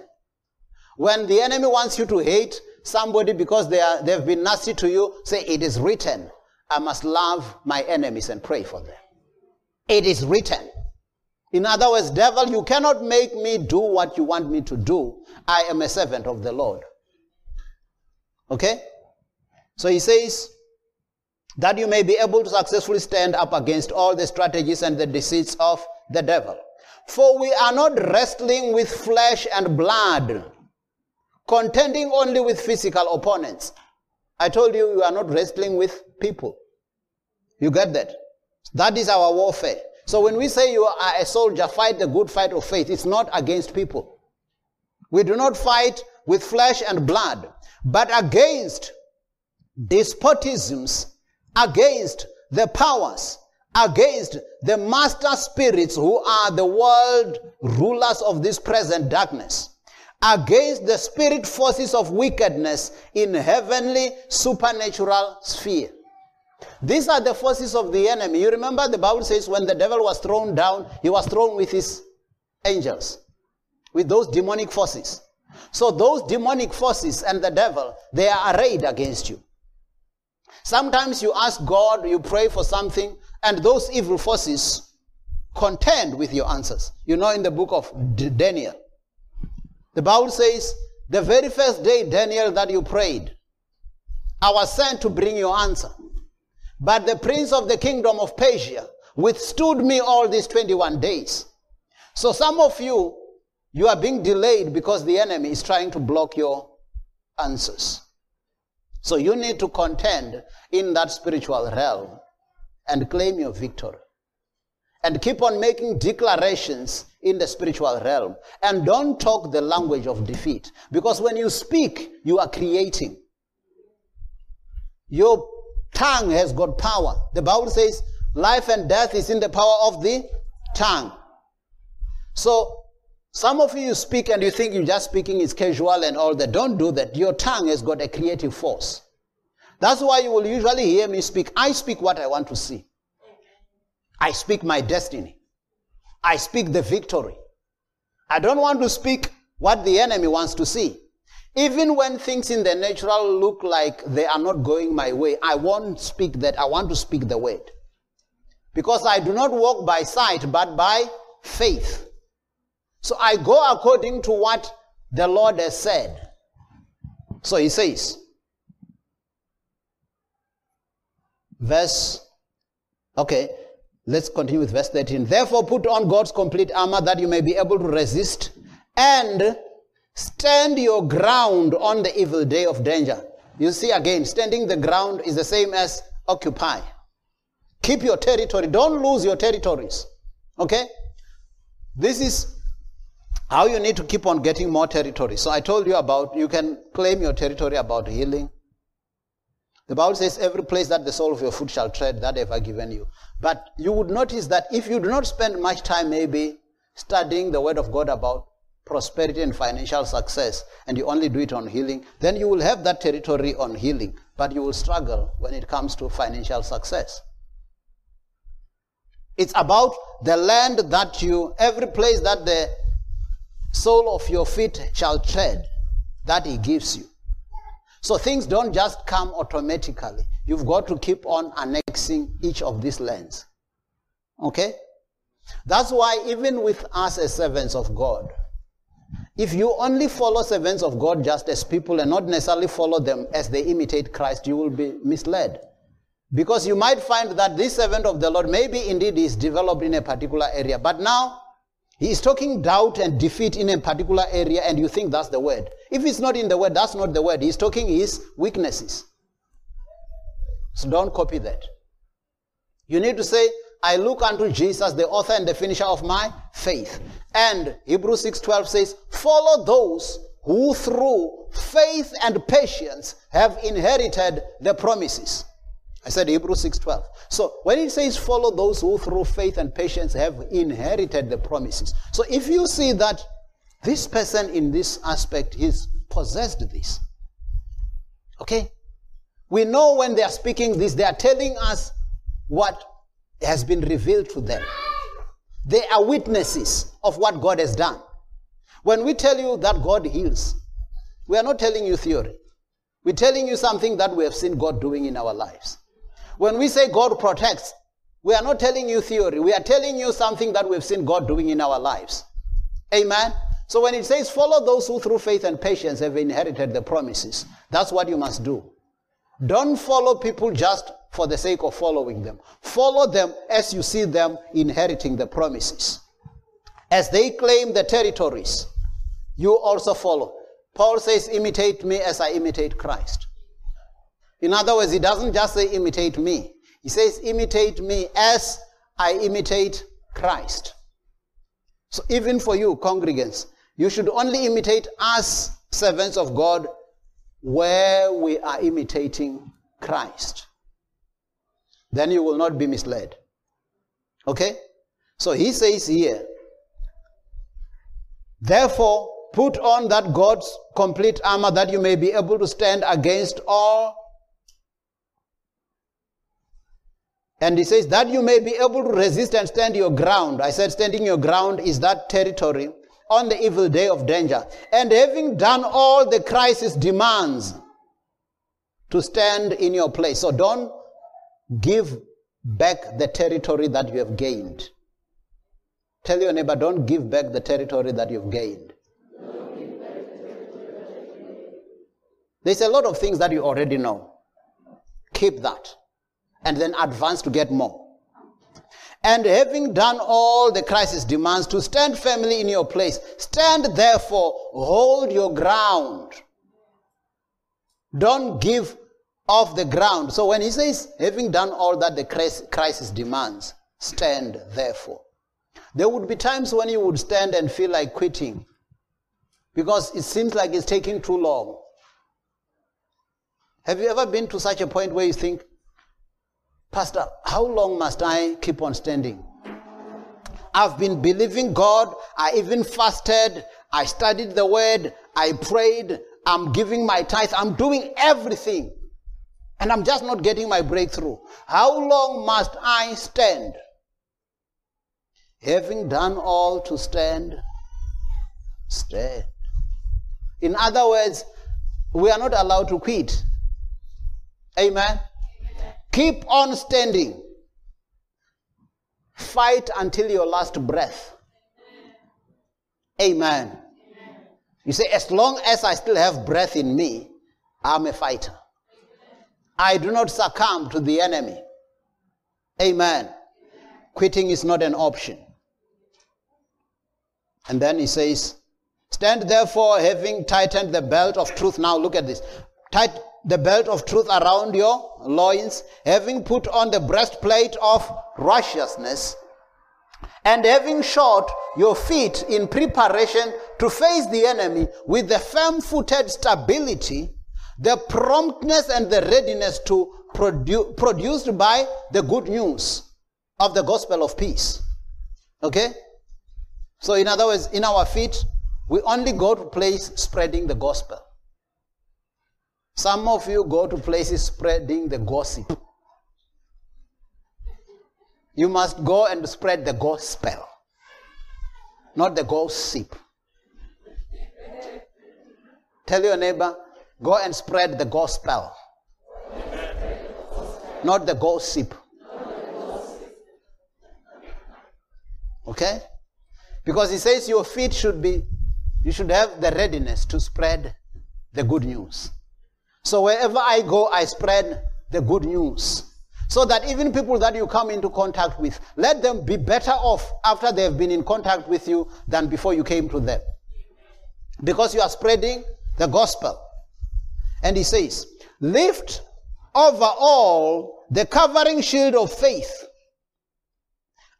When the enemy wants you to hate, somebody because they, are, they've been nasty to you, say, It is written. I must love my enemies and pray for them. It is written. In other words, devil, you cannot make me do what you want me to do. I am a servant of the Lord. Okay? So he says, that you may be able to successfully stand up against all the strategies and the deceits of the devil. For we are not wrestling with flesh and blood, contending only with physical opponents. I told you, you are not wrestling with people. You get that? That is our warfare. So when we say you are a soldier, fight the good fight of faith, it's not against people. We do not fight with flesh and blood, but against despotisms, against the powers, against the master spirits who are the world rulers of this present darkness against the spirit forces of wickedness in heavenly supernatural sphere. These are the forces of the enemy. You remember the Bible says when the devil was thrown down, he was thrown with his angels, with those demonic forces. So those demonic forces and the devil, they are arrayed against you. Sometimes you ask God, you pray for something, and those evil forces contend with your answers. You know, in the book of Daniel, the Bible says, the very first day, Daniel, that you prayed, I was sent to bring your answer. But the prince of the kingdom of Persia withstood me all these 21 days. So some of you, you are being delayed because the enemy is trying to block your answers. So you need to contend in that spiritual realm and claim your victory. And keep on making declarations in the spiritual realm. And don't talk the language of defeat. Because when you speak, you are creating. Your tongue has got power. The Bible says life and death is in the power of the tongue. So, some of you speak and you think you're just speaking is casual and all that. Don't do that. Your tongue has got a creative force. That's why you will usually hear me speak. I speak what I want to see. I speak my destiny. I speak the victory. I don't want to speak what the enemy wants to see. Even when things in the natural look like they are not going my way, I won't speak that. I want to speak the word. Because I do not walk by sight, but by faith. So I go according to what the Lord has said. So he says, verse, okay, let's continue with verse 13. Therefore, put on God's complete armor that you may be able to resist and stand your ground on the evil day of danger. You see, again, standing the ground is the same as occupy. Keep your territory. Don't lose your territories. Okay? This is how you need to keep on getting more territory. So I told you about you can claim your territory about healing. The Bible says, every place that the sole of your foot shall tread, that have given you. But you would notice that if you do not spend much time maybe studying the word of God about prosperity and financial success, and you only do it on healing, then you will have that territory on healing, but you will struggle when it comes to financial success. It's about the land that you, every place that the sole of your feet shall tread, that he gives you. So things don't just come automatically. You've got to keep on annexing each of these lands. Okay? That's why even with us as servants of God, if you only follow servants of God just as people and not necessarily follow them as they imitate Christ, you will be misled. Because you might find that this servant of the Lord maybe indeed is developed in a particular area, but now he is talking doubt and defeat in a particular area, and you think that's the word. If it's not in the word, that's not the word. He's talking his weaknesses. So don't copy that. You need to say, I look unto Jesus, the author and the finisher of my faith. And Hebrews 6:12 says, Follow those who through faith and patience have inherited the promises. I said Hebrews 6:12. So when it says follow those who through faith and patience have inherited the promises. So if you see that this person in this aspect is possessed this. Okay? We know when they are speaking this they are telling us what has been revealed to them. They are witnesses of what God has done. When we tell you that God heals, we are not telling you theory. We're telling you something that we have seen God doing in our lives. When we say God protects, we are not telling you theory. We are telling you something that we've seen God doing in our lives. Amen. So when it says follow those who through faith and patience have inherited the promises, that's what you must do. Don't follow people just for the sake of following them. Follow them as you see them inheriting the promises. As they claim the territories, you also follow. Paul says, imitate me as I imitate Christ. In other words, he doesn't just say imitate me. He says imitate me as I imitate Christ. So even for you, congregants, you should only imitate us, servants of God, where we are imitating Christ. Then you will not be misled. Okay? So he says here, therefore, put on that God's complete armor that you may be able to stand against all And he says that you may be able to resist and stand your ground. I said standing your ground is that territory on the evil day of danger. And having done all the crisis demands to stand in your place. So don't give back the territory that you have gained. Tell your neighbor, don't give back the territory that you've gained. There's a lot of things that you already know. Keep that and then advance to get more. And having done all the crisis demands to stand firmly in your place, stand therefore, hold your ground. Don't give off the ground. So when he says, having done all that the crisis demands, stand therefore. There would be times when you would stand and feel like quitting because it seems like it's taking too long. Have you ever been to such a point where you think, Pastor, how long must I keep on standing? I've been believing God. I even fasted. I studied the word. I prayed. I'm giving my tithe. I'm doing everything. And I'm just not getting my breakthrough. How long must I stand? Having done all to stand, stand. In other words, we are not allowed to quit. Amen. Keep on standing. Fight until your last breath. Amen. You say, as long as I still have breath in me, I'm a fighter. I do not succumb to the enemy. Amen. Quitting is not an option. And then he says, Stand therefore, having tightened the belt of truth. Now look at this. Tight the belt of truth around your loins, having put on the breastplate of righteousness, and having shod your feet in preparation to face the enemy with the firm footed stability, the promptness and the readiness to produ- produced by the good news of the gospel of peace. Okay? So, in other words, in our feet, we only go to place spreading the gospel. Some of you go to places spreading the gossip. You must go and spread the gospel, not the gossip. Tell your neighbor, go and spread the gospel, not the gossip. Okay? Because he says your feet should be, you should have the readiness to spread the good news. So wherever I go, I spread the good news. So that even people that you come into contact with, let them be better off after they've been in contact with you than before you came to them. Because you are spreading the gospel. And he says, lift over all the covering shield of faith,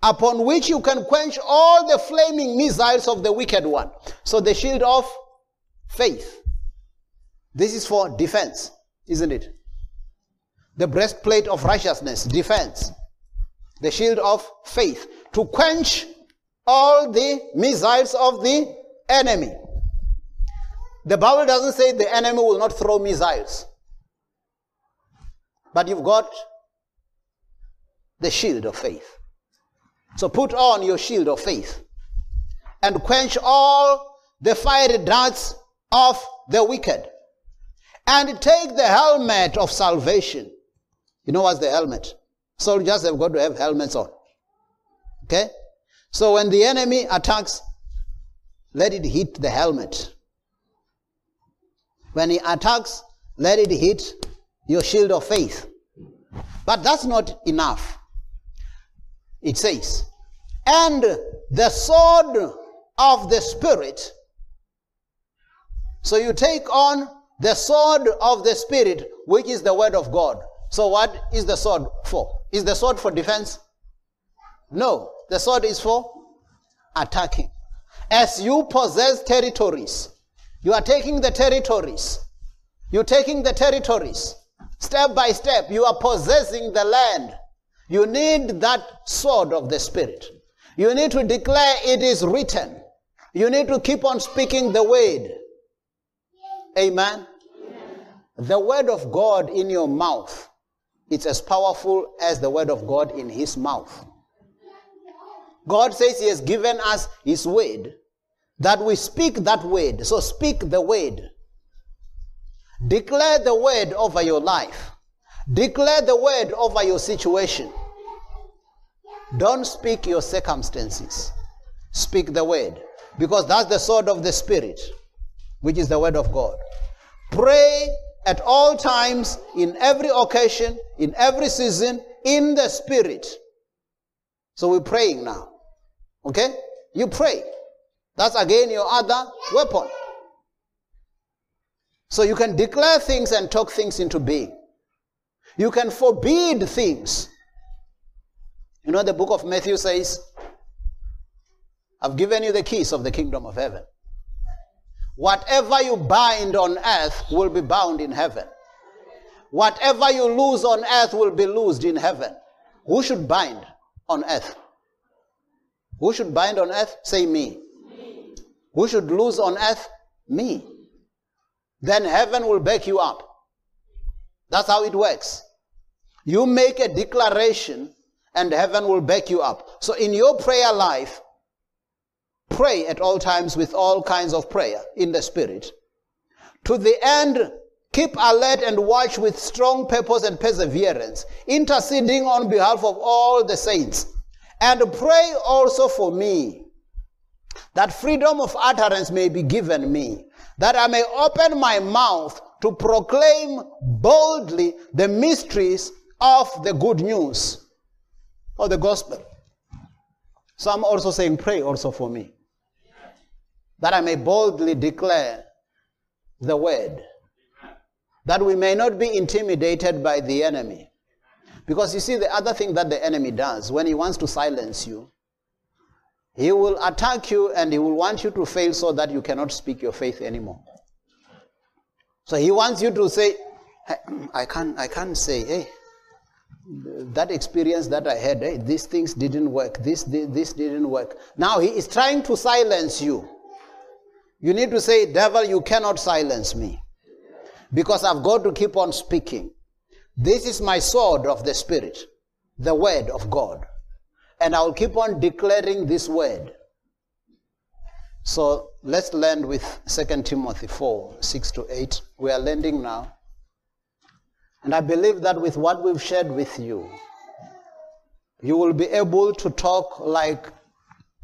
upon which you can quench all the flaming missiles of the wicked one. So the shield of faith. This is for defense, isn't it? The breastplate of righteousness, defense. The shield of faith, to quench all the missiles of the enemy. The Bible doesn't say the enemy will not throw missiles. But you've got the shield of faith. So put on your shield of faith and quench all the fiery darts of the wicked. And take the helmet of salvation. You know what's the helmet? Soldiers have got to have helmets on. Okay? So when the enemy attacks, let it hit the helmet. When he attacks, let it hit your shield of faith. But that's not enough. It says, and the sword of the Spirit. So you take on the sword of the Spirit, which is the word of God. So what is the sword for? Is the sword for defense? No. The sword is for attacking. As you possess territories, you are taking the territories. You're taking the territories. Step by step, you are possessing the land. You need that sword of the Spirit. You need to declare it is written. You need to keep on speaking the word. Amen. The word of God in your mouth, it's as powerful as the word of God in his mouth. God says he has given us his word that we speak that word. So speak the word. Declare the word over your life. Declare the word over your situation. Don't speak your circumstances. Speak the word. Because that's the sword of the Spirit, which is the word of God. Pray at all times, in every occasion, in every season, in the Spirit. So we're praying now. Okay? You pray. That's again your other weapon. So you can declare things and talk things into being. You can forbid things. You know, the book of Matthew says, I've given you the keys of the kingdom of heaven. Whatever you bind on earth will be bound in heaven. Whatever you lose on earth will be loosed in heaven. Who should bind on earth? Who should bind on earth? Say me. me. Who should lose on earth? Me. Then heaven will back you up. That's how it works. You make a declaration and heaven will back you up. So in your prayer life, pray at all times with all kinds of prayer in the spirit to the end Keep alert and watch with strong purpose and perseverance, interceding on behalf of all the saints. And pray also for me, that freedom of utterance may be given me, that I may open my mouth to proclaim boldly the mysteries of the good news or the gospel. Some also saying, Pray also for me, that I may boldly declare the word, that we may not be intimidated by the enemy. Because you see, the other thing that the enemy does when he wants to silence you, he will attack you and he will want you to fail so that you cannot speak your faith anymore. So he wants you to say, I can't, I can't say, hey, that experience that I had, hey, these things didn't work, this, this, this didn't work. Now he is trying to silence you. You need to say, devil, you cannot silence me. Because I've got to keep on speaking. This is my sword of the Spirit, the word of God. And I'll keep on declaring this word. So let's land with 2 Timothy 4 6 to 8. We are landing now. And I believe that with what we've shared with you, you will be able to talk like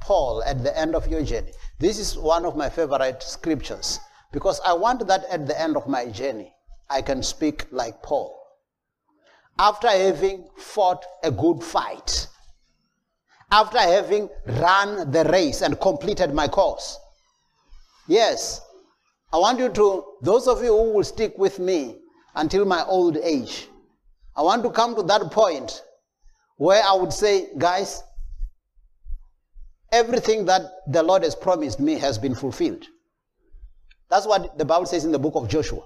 Paul at the end of your journey. This is one of my favorite scriptures because I want that at the end of my journey, I can speak like Paul. After having fought a good fight, after having run the race and completed my course. Yes, I want you to, those of you who will stick with me until my old age, I want to come to that point where I would say, guys, everything that the Lord has promised me has been fulfilled. That's what the Bible says in the book of Joshua.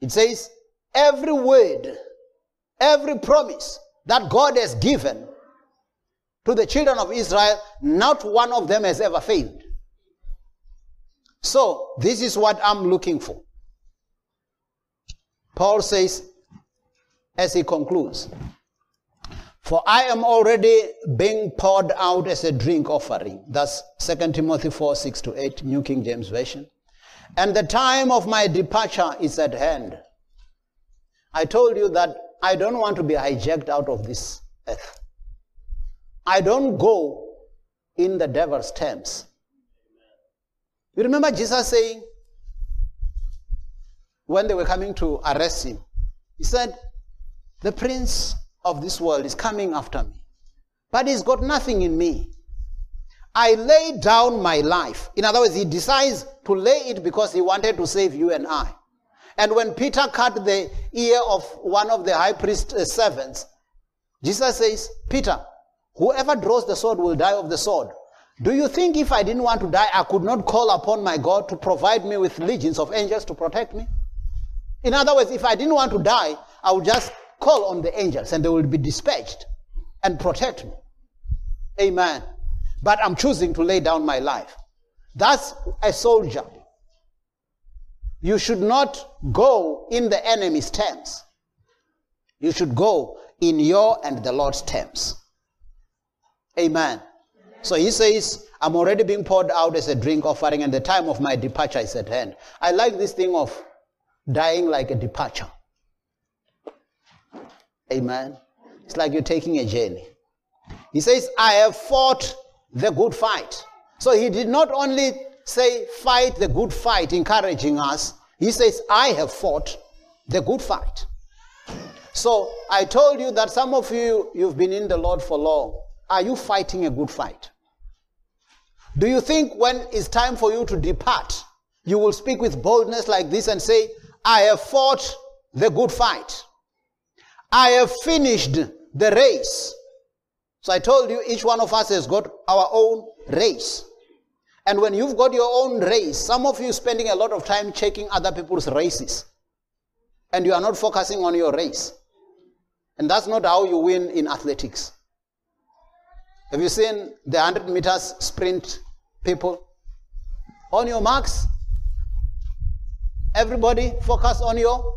It says, every word, every promise that God has given to the children of Israel, not one of them has ever failed. So, this is what I'm looking for. Paul says, as he concludes, For I am already being poured out as a drink offering. That's 2 Timothy 4 6 to 8, New King James Version. And the time of my departure is at hand. I told you that I don't want to be hijacked out of this earth. I don't go in the devil's terms. You remember Jesus saying, when they were coming to arrest him, he said, The prince of this world is coming after me, but he's got nothing in me. I lay down my life. In other words, he decides to lay it because he wanted to save you and I. And when Peter cut the ear of one of the high priest's uh, servants, Jesus says, Peter, Whoever draws the sword will die of the sword. Do you think if I didn't want to die, I could not call upon my God to provide me with legions of angels to protect me? In other words, if I didn't want to die, I would just call on the angels and they will be dispatched and protect me. Amen. But I'm choosing to lay down my life. That's a soldier. You should not go in the enemy's terms. You should go in your and the Lord's terms. Amen. So he says, I'm already being poured out as a drink offering, and the time of my departure is at hand. I like this thing of dying like a departure. Amen. It's like you're taking a journey. He says, I have fought the good fight. So he did not only say, fight the good fight, encouraging us. He says, I have fought the good fight. So I told you that some of you, you've been in the Lord for long. Are you fighting a good fight? Do you think when it's time for you to depart, you will speak with boldness like this and say, I have fought the good fight. I have finished the race. So I told you each one of us has got our own race. And when you've got your own race, some of you spending a lot of time checking other people's races. And you are not focusing on your race. And that's not how you win in athletics. Have you seen the 100 meters sprint people? On your marks, everybody focus on your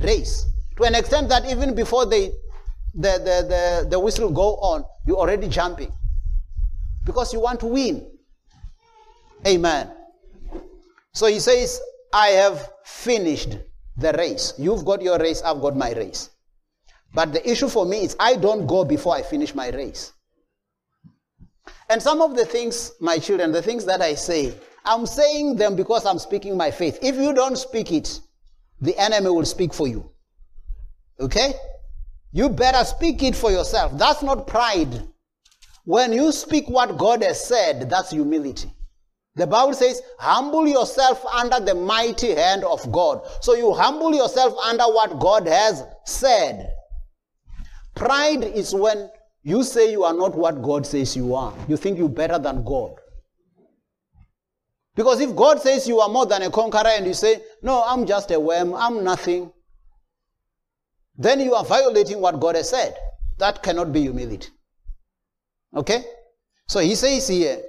race. To an extent that even before they, the, the, the, the whistle go on, you're already jumping. Because you want to win. Amen. So he says, I have finished the race. You've got your race, I've got my race. But the issue for me is I don't go before I finish my race. And some of the things, my children, the things that I say, I'm saying them because I'm speaking my faith. If you don't speak it, the enemy will speak for you. Okay? You better speak it for yourself. That's not pride. When you speak what God has said, that's humility. The Bible says, humble yourself under the mighty hand of God. So you humble yourself under what God has said. Pride is when you say you are not what God says you are. You think you're better than God. Because if God says you are more than a conqueror and you say, no, I'm just a worm, I'm nothing, then you are violating what God has said. That cannot be humility. Okay? So he says here,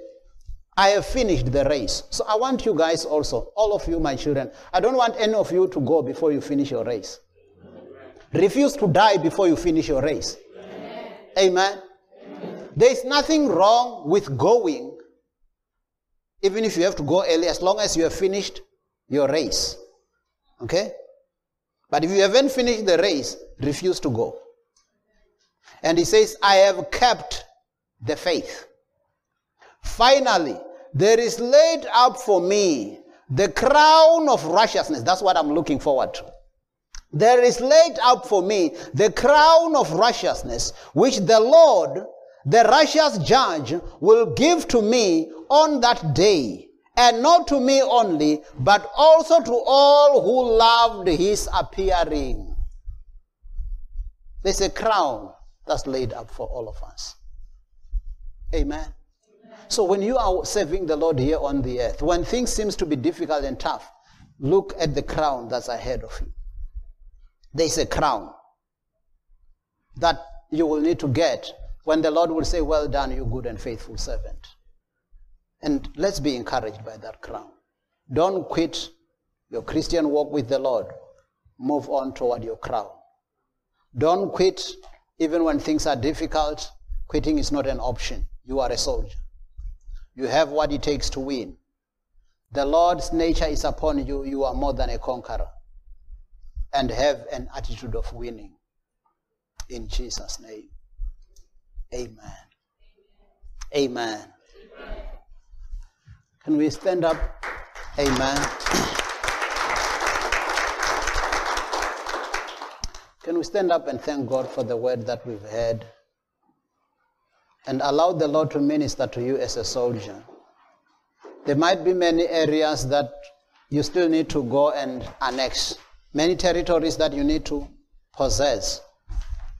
I have finished the race. So I want you guys also, all of you, my children, I don't want any of you to go before you finish your race. Refuse to die before you finish your race. Amen. Amen. There is nothing wrong with going, even if you have to go early, as long as you have finished your race. Okay? But if you haven't finished the race, refuse to go. And he says, I have kept the faith. Finally, there is laid up for me the crown of righteousness. That's what I'm looking forward to. There is laid up for me the crown of righteousness, which the Lord, the righteous judge, will give to me on that day. And not to me only, but also to all who loved his appearing. There's a crown that's laid up for all of us. Amen. So when you are serving the Lord here on the earth, when things seems to be difficult and tough, look at the crown that's ahead of you. There's a crown that you will need to get when the Lord will say, Well done, you good and faithful servant. And let's be encouraged by that crown. Don't quit your Christian walk with the Lord. Move on toward your crown. Don't quit even when things are difficult. Quitting is not an option. You are a soldier. You have what it takes to win. The Lord's nature is upon you. You are more than a conqueror and have an attitude of winning. In Jesus' name. Amen. Amen. Can we stand up? Amen. Can we stand up and thank God for the word that we've heard? And allow the Lord to minister to you as a soldier. There might be many areas that you still need to go and annex many territories that you need to possess.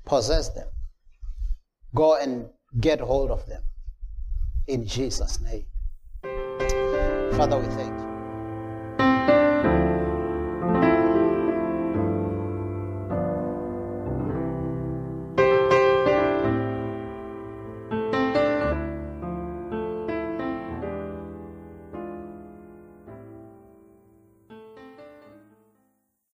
Possess them. Go and get hold of them. In Jesus' name. Father, we thank.